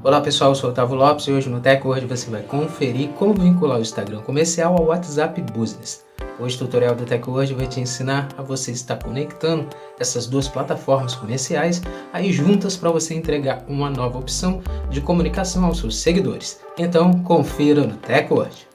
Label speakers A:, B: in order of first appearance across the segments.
A: Olá pessoal, eu sou o Otávio Lopes e hoje no TechWord você vai conferir como vincular o Instagram comercial ao WhatsApp Business. Hoje o tutorial do TechWord vai te ensinar a você estar conectando essas duas plataformas comerciais aí juntas para você entregar uma nova opção de comunicação aos seus seguidores. Então confira no TechWord.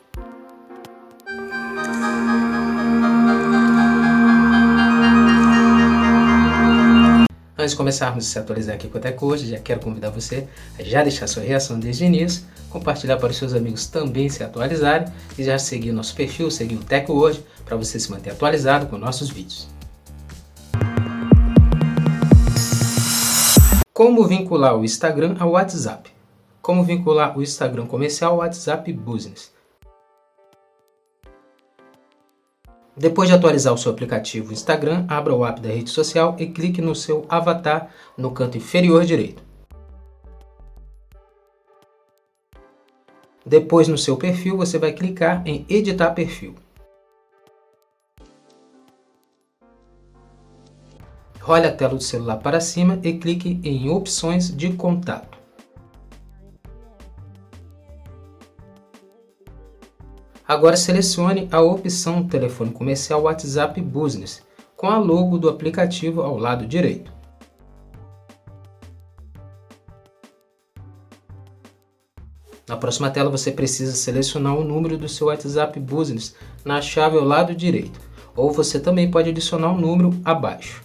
A: Antes de começarmos a se atualizar aqui com a TechWord, já quero convidar você a já deixar sua reação desde o início, compartilhar para os seus amigos também se atualizarem e já seguir nosso perfil, seguir o TechWord para você se manter atualizado com nossos vídeos. Como vincular o Instagram ao WhatsApp? Como vincular o Instagram comercial ao WhatsApp Business? Depois de atualizar o seu aplicativo Instagram, abra o app da rede social e clique no seu avatar no canto inferior direito. Depois, no seu perfil, você vai clicar em Editar perfil. Role a tela do celular para cima e clique em Opções de contato. Agora selecione a opção Telefone Comercial WhatsApp Business, com a logo do aplicativo ao lado direito. Na próxima tela você precisa selecionar o número do seu WhatsApp Business na chave ao lado direito, ou você também pode adicionar um número abaixo.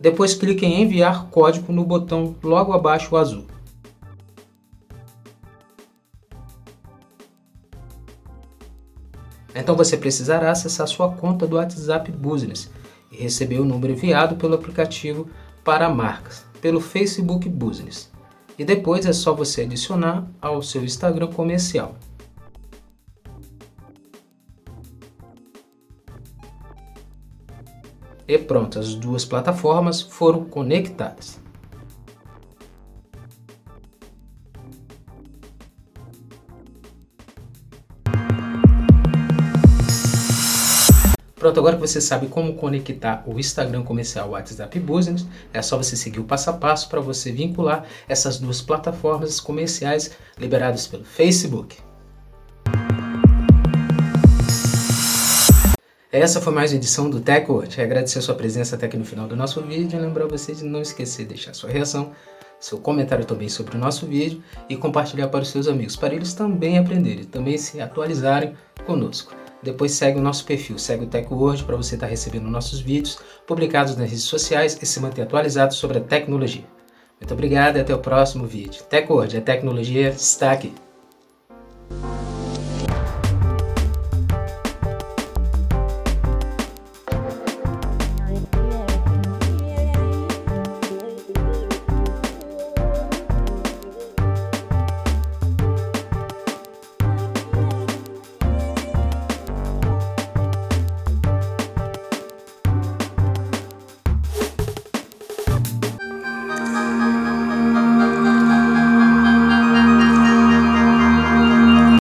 A: Depois clique em enviar código no botão logo abaixo azul. Então você precisará acessar sua conta do WhatsApp Business e receber o número enviado pelo aplicativo para marcas, pelo Facebook Business. E depois é só você adicionar ao seu Instagram comercial. E pronto, as duas plataformas foram conectadas. Pronto, agora que você sabe como conectar o Instagram comercial WhatsApp Business, é só você seguir o passo a passo para você vincular essas duas plataformas comerciais liberadas pelo Facebook. Essa foi mais uma edição do TechWord. Agradecer a sua presença até aqui no final do nosso vídeo e lembrar você de não esquecer de deixar sua reação, seu comentário também sobre o nosso vídeo e compartilhar para os seus amigos, para eles também aprenderem, também se atualizarem conosco. Depois segue o nosso perfil, segue o TechWord para você estar tá recebendo nossos vídeos publicados nas redes sociais e se manter atualizado sobre a tecnologia. Muito obrigado e até o próximo vídeo. TechWord, a tecnologia está aqui.